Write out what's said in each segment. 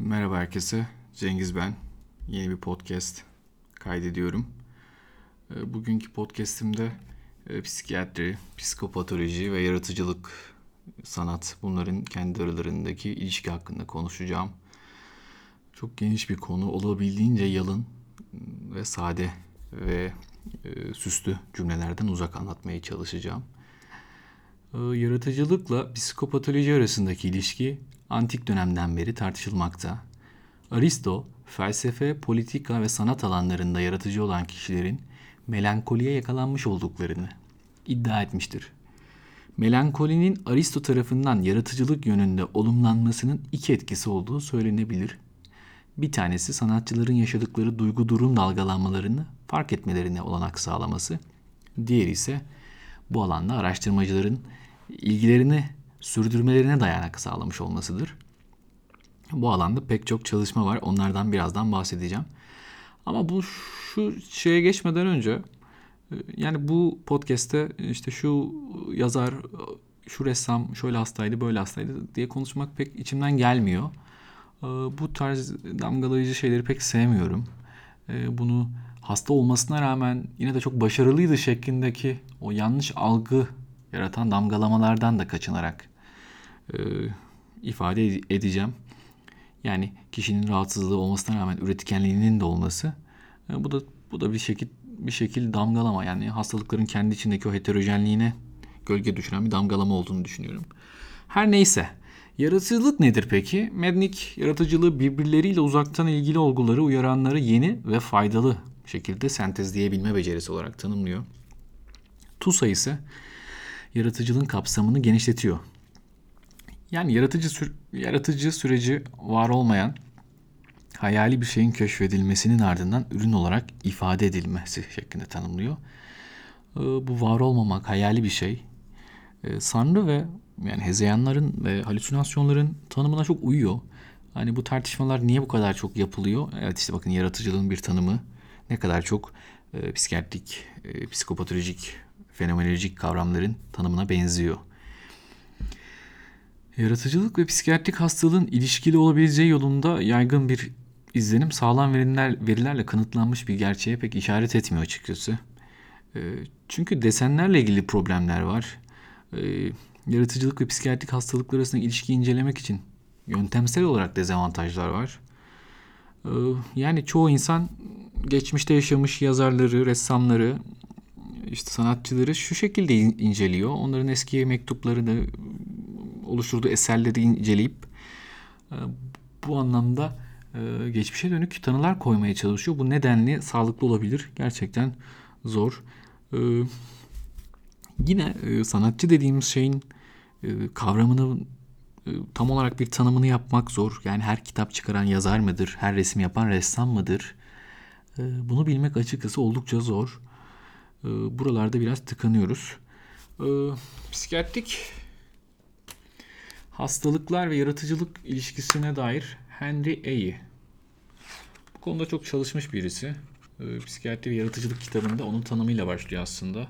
Merhaba herkese. Cengiz ben. Yeni bir podcast kaydediyorum. Ee, bugünkü podcast'imde e, psikiyatri, psikopatoloji ve yaratıcılık, sanat bunların kendi aralarındaki ilişki hakkında konuşacağım. Çok geniş bir konu. Olabildiğince yalın ve sade ve e, süslü cümlelerden uzak anlatmaya çalışacağım. Ee, yaratıcılıkla psikopatoloji arasındaki ilişki antik dönemden beri tartışılmakta. Aristo, felsefe, politika ve sanat alanlarında yaratıcı olan kişilerin melankoliye yakalanmış olduklarını iddia etmiştir. Melankolinin Aristo tarafından yaratıcılık yönünde olumlanmasının iki etkisi olduğu söylenebilir. Bir tanesi sanatçıların yaşadıkları duygu durum dalgalanmalarını fark etmelerine olanak sağlaması. Diğeri ise bu alanda araştırmacıların ilgilerini sürdürmelerine dayanak sağlamış olmasıdır. Bu alanda pek çok çalışma var. Onlardan birazdan bahsedeceğim. Ama bu şu şeye geçmeden önce yani bu podcast'te işte şu yazar, şu ressam şöyle hastaydı, böyle hastaydı diye konuşmak pek içimden gelmiyor. Bu tarz damgalayıcı şeyleri pek sevmiyorum. Bunu hasta olmasına rağmen yine de çok başarılıydı şeklindeki o yanlış algı yaratan damgalamalardan da kaçınarak e, ifade edeceğim. Yani kişinin rahatsızlığı olmasına rağmen üretkenliğinin de olması e, bu da bu da bir şekil bir şekil damgalama yani hastalıkların kendi içindeki o heterojenliğine gölge düşüren bir damgalama olduğunu düşünüyorum. Her neyse. Yaratıcılık nedir peki? Mednick yaratıcılığı birbirleriyle uzaktan ilgili olguları uyaranları yeni ve faydalı şekilde sentezleyebilme becerisi olarak tanımlıyor. TUSA ise yaratıcılığın kapsamını genişletiyor. Yani yaratıcı sü- yaratıcı süreci var olmayan hayali bir şeyin keşfedilmesinin ardından ürün olarak ifade edilmesi şeklinde tanımlıyor. Ee, bu var olmamak, hayali bir şey. Ee, Sanrı ve yani hezeyanların ve halüsinasyonların tanımına çok uyuyor. Hani bu tartışmalar niye bu kadar çok yapılıyor? Evet işte bakın yaratıcılığın bir tanımı ne kadar çok e, psikiyatrik, e, psikopatolojik, fenomenolojik kavramların tanımına benziyor. Yaratıcılık ve psikiyatrik hastalığın ilişkili olabileceği yolunda yaygın bir izlenim sağlam veriler, verilerle kanıtlanmış bir gerçeğe pek işaret etmiyor açıkçası. Ee, çünkü desenlerle ilgili problemler var. Ee, yaratıcılık ve psikiyatrik hastalıklar arasında ilişki incelemek için yöntemsel olarak dezavantajlar var. Ee, yani çoğu insan geçmişte yaşamış yazarları, ressamları, işte sanatçıları şu şekilde inceliyor. Onların eski mektuplarını, oluşturduğu eserleri inceleyip e, bu anlamda e, geçmişe dönük tanılar koymaya çalışıyor. Bu nedenli sağlıklı olabilir. Gerçekten zor. E, yine sanatçı dediğimiz şeyin kavramını tam olarak bir tanımını yapmak zor. Yani her kitap çıkaran yazar mıdır? Her resim yapan ressam mıdır? Bunu bilmek açıkçası oldukça zor. Buralarda biraz tıkanıyoruz. Psikiyatrik hastalıklar ve yaratıcılık ilişkisine dair Henry Ey. Bu konuda çok çalışmış birisi. E, psikiyatri ve yaratıcılık kitabında onun tanımıyla başlıyor aslında.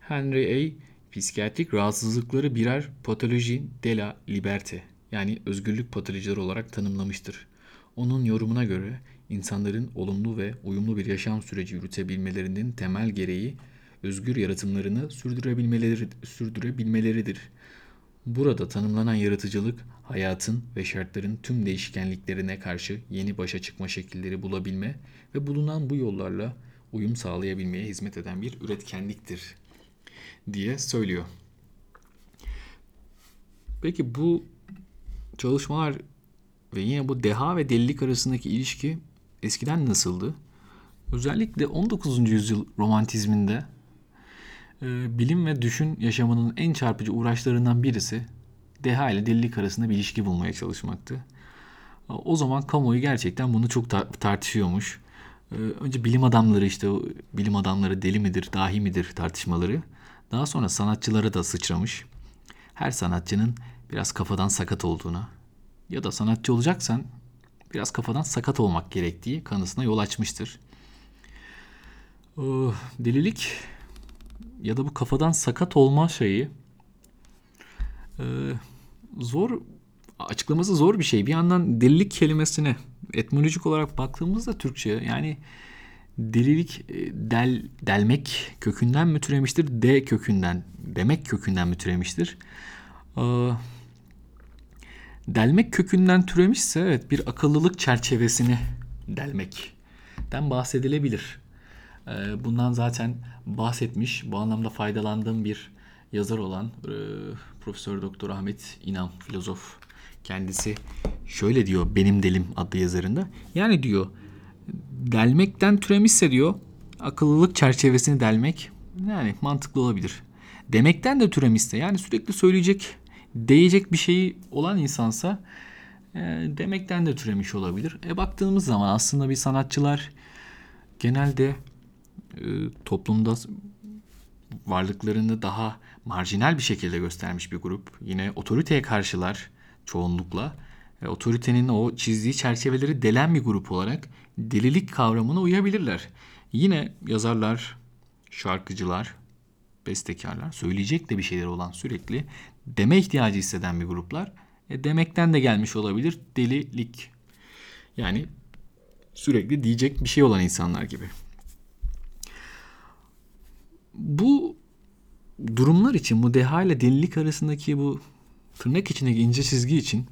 Henry Ey, psikiyatrik rahatsızlıkları birer patoloji de la liberte yani özgürlük patolojileri olarak tanımlamıştır. Onun yorumuna göre insanların olumlu ve uyumlu bir yaşam süreci yürütebilmelerinin temel gereği özgür yaratımlarını sürdürebilmeleri, sürdürebilmeleridir. Burada tanımlanan yaratıcılık, hayatın ve şartların tüm değişkenliklerine karşı yeni başa çıkma şekilleri bulabilme ve bulunan bu yollarla uyum sağlayabilmeye hizmet eden bir üretkenliktir diye söylüyor. Peki bu çalışmalar ve yine bu deha ve delilik arasındaki ilişki eskiden nasıldı? Özellikle 19. yüzyıl romantizminde e, bilim ve düşün yaşamının en çarpıcı uğraşlarından birisi deha ile delilik arasında bir ilişki bulmaya çalışmaktı. O zaman kamuoyu gerçekten bunu çok tar- tartışıyormuş. E, önce bilim adamları işte bilim adamları deli midir, dahi midir tartışmaları. Daha sonra sanatçılara da sıçramış. Her sanatçının biraz kafadan sakat olduğunu ya da sanatçı olacaksan biraz kafadan sakat olmak gerektiği kanısına yol açmıştır. Delilik ya da bu kafadan sakat olma şeyi e, zor açıklaması zor bir şey. Bir yandan delilik kelimesine etmolojik olarak baktığımızda Türkçe yani delilik e, del delmek kökünden mi türemiştir? D kökünden, demek kökünden mi türemiştir? Ee, delmek kökünden türemişse evet bir akıllılık çerçevesini delmekten bahsedilebilir. Ee, bundan zaten bahsetmiş, bu anlamda faydalandığım bir yazar olan e, Profesör Doktor Ahmet İnan filozof kendisi şöyle diyor benim delim adlı yazarında. Yani diyor delmekten türemişse diyor akıllılık çerçevesini delmek yani mantıklı olabilir. Demekten de türemişse yani sürekli söyleyecek, değecek bir şeyi olan insansa e, demekten de türemiş olabilir. E baktığımız zaman aslında bir sanatçılar genelde toplumda varlıklarını daha marjinal bir şekilde göstermiş bir grup. Yine otoriteye karşılar çoğunlukla. E, otoritenin o çizdiği çerçeveleri delen bir grup olarak delilik kavramına uyabilirler. Yine yazarlar, şarkıcılar, bestekarlar, söyleyecek de bir şeyler olan sürekli deme ihtiyacı hisseden bir gruplar. E, demekten de gelmiş olabilir delilik. Yani sürekli diyecek bir şey olan insanlar gibi. Bu durumlar için bu deha ile delilik arasındaki bu tırnak içindeki ince çizgi için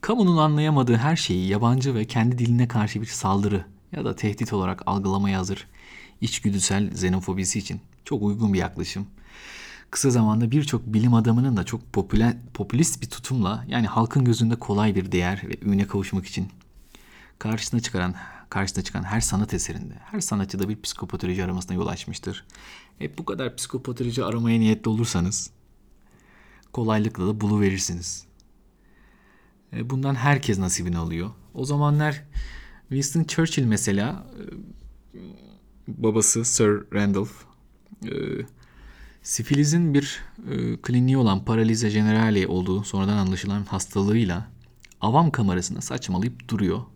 kamunun anlayamadığı her şeyi yabancı ve kendi diline karşı bir saldırı ya da tehdit olarak algılamaya hazır içgüdüsel xenofobisi için çok uygun bir yaklaşım. Kısa zamanda birçok bilim adamının da çok popüler, popülist bir tutumla yani halkın gözünde kolay bir değer ve üne kavuşmak için karşısına çıkaran karşısına çıkan her sanat eserinde, her sanatçıda bir psikopatoloji aramasına yol açmıştır. Hep bu kadar psikopatoloji aramaya niyetli olursanız kolaylıkla da buluverirsiniz. E, bundan herkes nasibini alıyor. O zamanlar Winston Churchill mesela e, babası Sir Randolph e, sifilizin bir kliniği olan paralize generale olduğu sonradan anlaşılan hastalığıyla avam kamerasında saçmalayıp duruyor.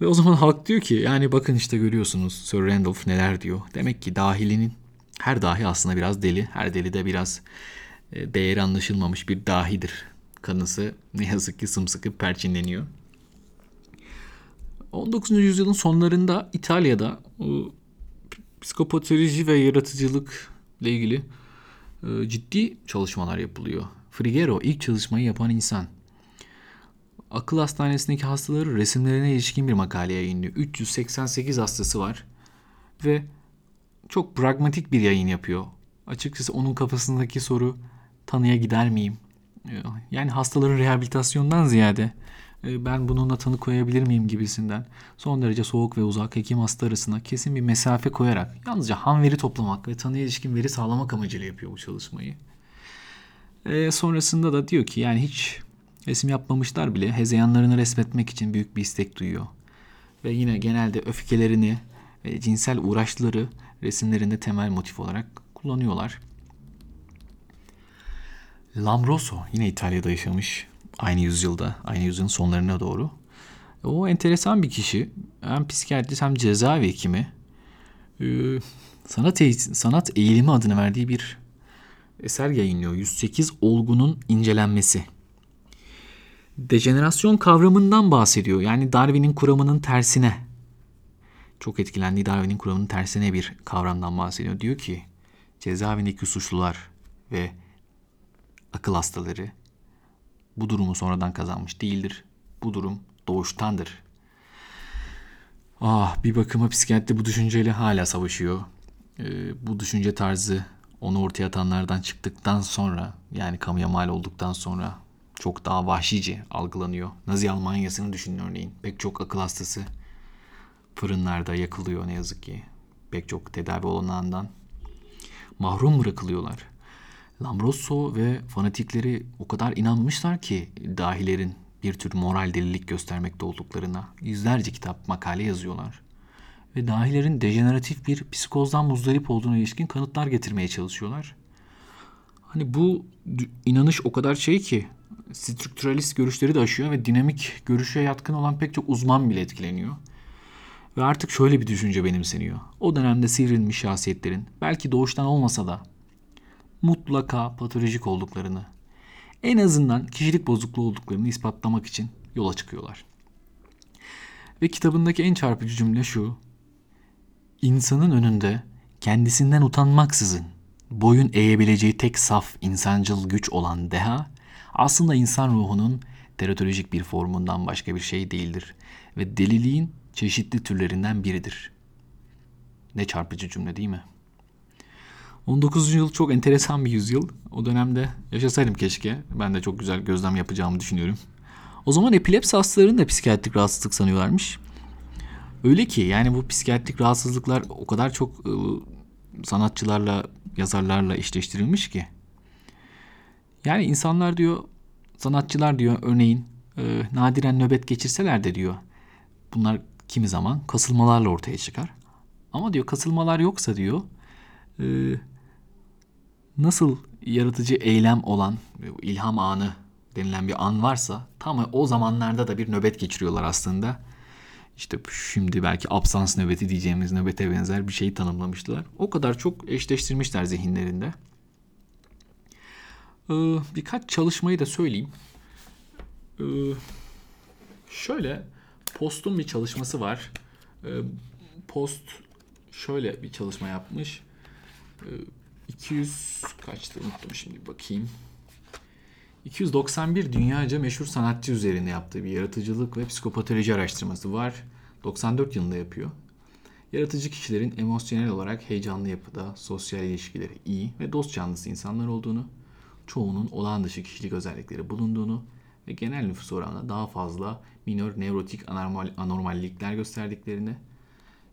Ve o zaman halk diyor ki yani bakın işte görüyorsunuz Sir Randolph neler diyor. Demek ki dahilinin her dahi aslında biraz deli. Her deli de biraz e, değeri anlaşılmamış bir dahidir. Kanısı ne yazık ki sımsıkı perçinleniyor. 19. yüzyılın sonlarında İtalya'da psikopatoloji ve yaratıcılık ile ilgili e, ciddi çalışmalar yapılıyor. Frigero ilk çalışmayı yapan insan. Akıl hastanesindeki hastaları resimlerine ilişkin bir makale yayınlıyor. 388 hastası var ve çok pragmatik bir yayın yapıyor. Açıkçası onun kafasındaki soru tanıya gider miyim? Yani hastaların rehabilitasyondan ziyade e, ben bununla tanı koyabilir miyim gibisinden son derece soğuk ve uzak hekim hasta arasında kesin bir mesafe koyarak yalnızca ham veri toplamak ve tanıya ilişkin veri sağlamak amacıyla yapıyor bu çalışmayı. E, sonrasında da diyor ki yani hiç resim yapmamışlar bile hezeyanlarını resmetmek için büyük bir istek duyuyor. Ve yine genelde öfkelerini ve cinsel uğraşları resimlerinde temel motif olarak kullanıyorlar. Lamroso yine İtalya'da yaşamış aynı yüzyılda, aynı yüzyılın sonlarına doğru. O enteresan bir kişi. Hem psikiyatrist hem cezaevi hekimi. Ee, sanat, eğ- sanat eğilimi adını verdiği bir eser yayınlıyor. 108 olgunun incelenmesi. Dejenerasyon kavramından bahsediyor. Yani Darwin'in kuramının tersine. Çok etkilendiği Darwin'in kuramının tersine bir kavramdan bahsediyor. Diyor ki cezaevindeki suçlular ve akıl hastaları bu durumu sonradan kazanmış değildir. Bu durum doğuştandır. Ah bir bakıma psikiyatri bu düşünceyle hala savaşıyor. Ee, bu düşünce tarzı onu ortaya atanlardan çıktıktan sonra yani kamuya mal olduktan sonra çok daha vahşice algılanıyor. Nazi Almanya'sını düşünün örneğin. Pek çok akıl hastası fırınlarda yakılıyor ne yazık ki. Pek çok tedavi olanağından mahrum bırakılıyorlar. Lamrosso ve fanatikleri o kadar inanmışlar ki dahilerin bir tür moral delilik göstermekte olduklarına yüzlerce kitap makale yazıyorlar. Ve dahilerin dejeneratif bir psikozdan muzdarip olduğuna ilişkin kanıtlar getirmeye çalışıyorlar. Hani bu inanış o kadar şey ki strüktüralist görüşleri de aşıyor ve dinamik görüşe yatkın olan pek çok uzman bile etkileniyor. Ve artık şöyle bir düşünce benimseniyor. O dönemde sivrilmiş şahsiyetlerin belki doğuştan olmasa da mutlaka patolojik olduklarını, en azından kişilik bozukluğu olduklarını ispatlamak için yola çıkıyorlar. Ve kitabındaki en çarpıcı cümle şu. İnsanın önünde kendisinden utanmaksızın boyun eğebileceği tek saf insancıl güç olan deha aslında insan ruhunun teratolojik bir formundan başka bir şey değildir ve deliliğin çeşitli türlerinden biridir. Ne çarpıcı cümle değil mi? 19. yüzyıl çok enteresan bir yüzyıl. O dönemde yaşasaydım keşke. Ben de çok güzel gözlem yapacağımı düşünüyorum. O zaman epilepsi hastalarını da psikiyatrik rahatsızlık sanıyorlarmış. Öyle ki yani bu psikiyatrik rahatsızlıklar o kadar çok ıı, sanatçılarla, yazarlarla eşleştirilmiş ki. Yani insanlar diyor, sanatçılar diyor örneğin e, nadiren nöbet geçirseler de diyor bunlar kimi zaman kasılmalarla ortaya çıkar. Ama diyor kasılmalar yoksa diyor e, nasıl yaratıcı eylem olan ilham anı denilen bir an varsa tam o zamanlarda da bir nöbet geçiriyorlar aslında. İşte şimdi belki absans nöbeti diyeceğimiz nöbete benzer bir şeyi tanımlamışlar. O kadar çok eşleştirmişler zihinlerinde. Ee, birkaç çalışmayı da söyleyeyim. Ee, şöyle Post'un bir çalışması var. Ee, Post şöyle bir çalışma yapmış. 200 kaçtı unuttum şimdi bakayım. 291 dünyaca meşhur sanatçı üzerine yaptığı bir yaratıcılık ve psikopatoloji araştırması var. 94 yılında yapıyor. Yaratıcı kişilerin emosyonel olarak heyecanlı yapıda, sosyal ilişkileri iyi ve dost canlısı insanlar olduğunu, çoğunun olağan dışı kişilik özellikleri bulunduğunu ve genel nüfus oranında daha fazla minor nevrotik anormal, anormallikler gösterdiklerini,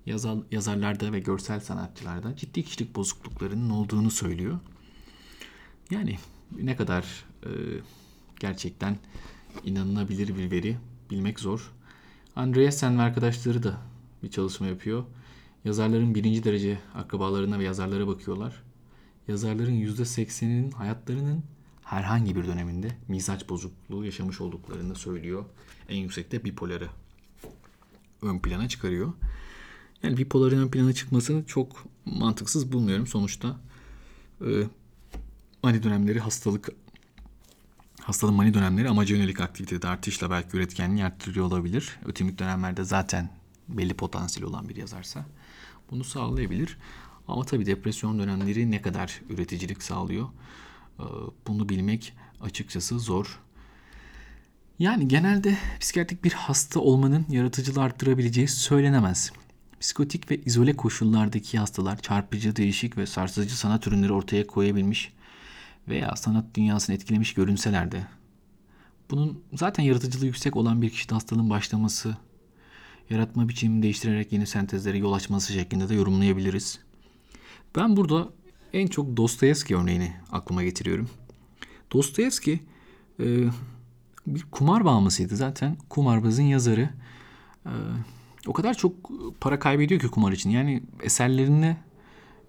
yazar, yazarlarda ve görsel sanatçılarda ciddi kişilik bozukluklarının olduğunu söylüyor. Yani ne kadar e, gerçekten inanılabilir bir veri bilmek zor. Andreessen ve arkadaşları da bir çalışma yapıyor. Yazarların birinci derece akrabalarına ve yazarlara bakıyorlar. Yazarların %80'inin hayatlarının herhangi bir döneminde mizaç bozukluğu yaşamış olduklarını söylüyor. En yüksekte bipoları ön plana çıkarıyor. Yani bipoların ön plana çıkmasını çok mantıksız bulmuyorum. Sonuçta e, mani dönemleri hastalık hastalığın mani dönemleri amaca yönelik aktivitede artışla belki üretkenliği arttırıyor olabilir. Ötemik dönemlerde zaten belli potansiyeli olan bir yazarsa bunu sağlayabilir. Ama tabii depresyon dönemleri ne kadar üreticilik sağlıyor? Bunu bilmek açıkçası zor. Yani genelde psikiyatrik bir hasta olmanın yaratıcılığı arttırabileceği söylenemez. Psikotik ve izole koşullardaki hastalar çarpıcı, değişik ve sarsıcı sanat ürünleri ortaya koyabilmiş veya sanat dünyasını etkilemiş görünseler de bunun zaten yaratıcılığı yüksek olan bir kişide hastalığın başlaması, yaratma biçimini değiştirerek yeni sentezlere yol açması şeklinde de yorumlayabiliriz. Ben burada en çok Dostoyevski örneğini aklıma getiriyorum. Dostoyevski e, bir kumar bağımlısıydı zaten. Kumarbazın yazarı. E, o kadar çok para kaybediyor ki kumar için. Yani eserlerini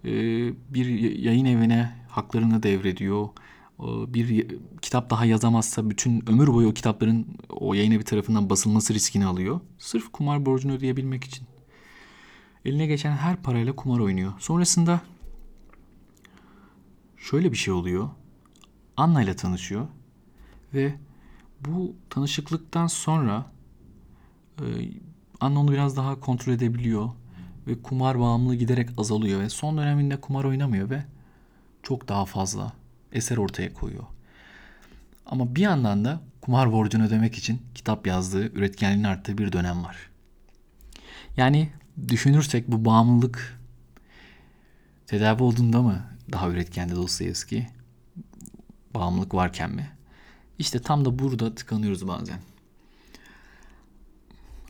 e, bir yayın evine haklarını devrediyor. Bir kitap daha yazamazsa bütün ömür boyu o kitapların o yayın evi tarafından basılması riskini alıyor. Sırf kumar borcunu ödeyebilmek için. Eline geçen her parayla kumar oynuyor. Sonrasında şöyle bir şey oluyor. Anna ile tanışıyor ve bu tanışıklıktan sonra e, Anna onu biraz daha kontrol edebiliyor ve kumar bağımlılığı giderek azalıyor ve son döneminde kumar oynamıyor ve çok daha fazla eser ortaya koyuyor. Ama bir yandan da kumar borcunu ödemek için kitap yazdığı, üretkenliğini arttığı bir dönem var. Yani düşünürsek bu bağımlılık tedavi olduğunda mı daha üretkendi Dostoyevski? Bağımlılık varken mi? İşte tam da burada tıkanıyoruz bazen.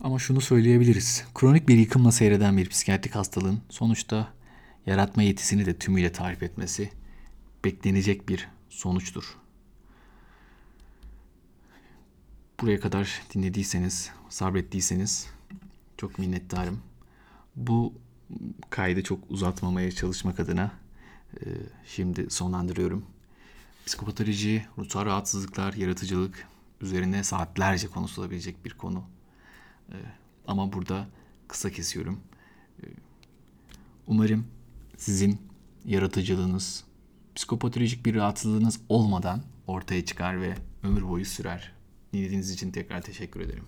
Ama şunu söyleyebiliriz. Kronik bir yıkımla seyreden bir psikiyatrik hastalığın sonuçta yaratma yetisini de tümüyle tarif etmesi beklenecek bir sonuçtur. Buraya kadar dinlediyseniz, sabrettiyseniz çok minnettarım. Bu kaydı çok uzatmamaya çalışmak adına e, şimdi sonlandırıyorum. Psikopatoloji, ruhsal rahatsızlıklar, yaratıcılık üzerine saatlerce konuşulabilecek bir konu. E, ama burada kısa kesiyorum. E, umarım sizin yaratıcılığınız, psikopatolojik bir rahatsızlığınız olmadan ortaya çıkar ve ömür boyu sürer. Dinlediğiniz için tekrar teşekkür ederim.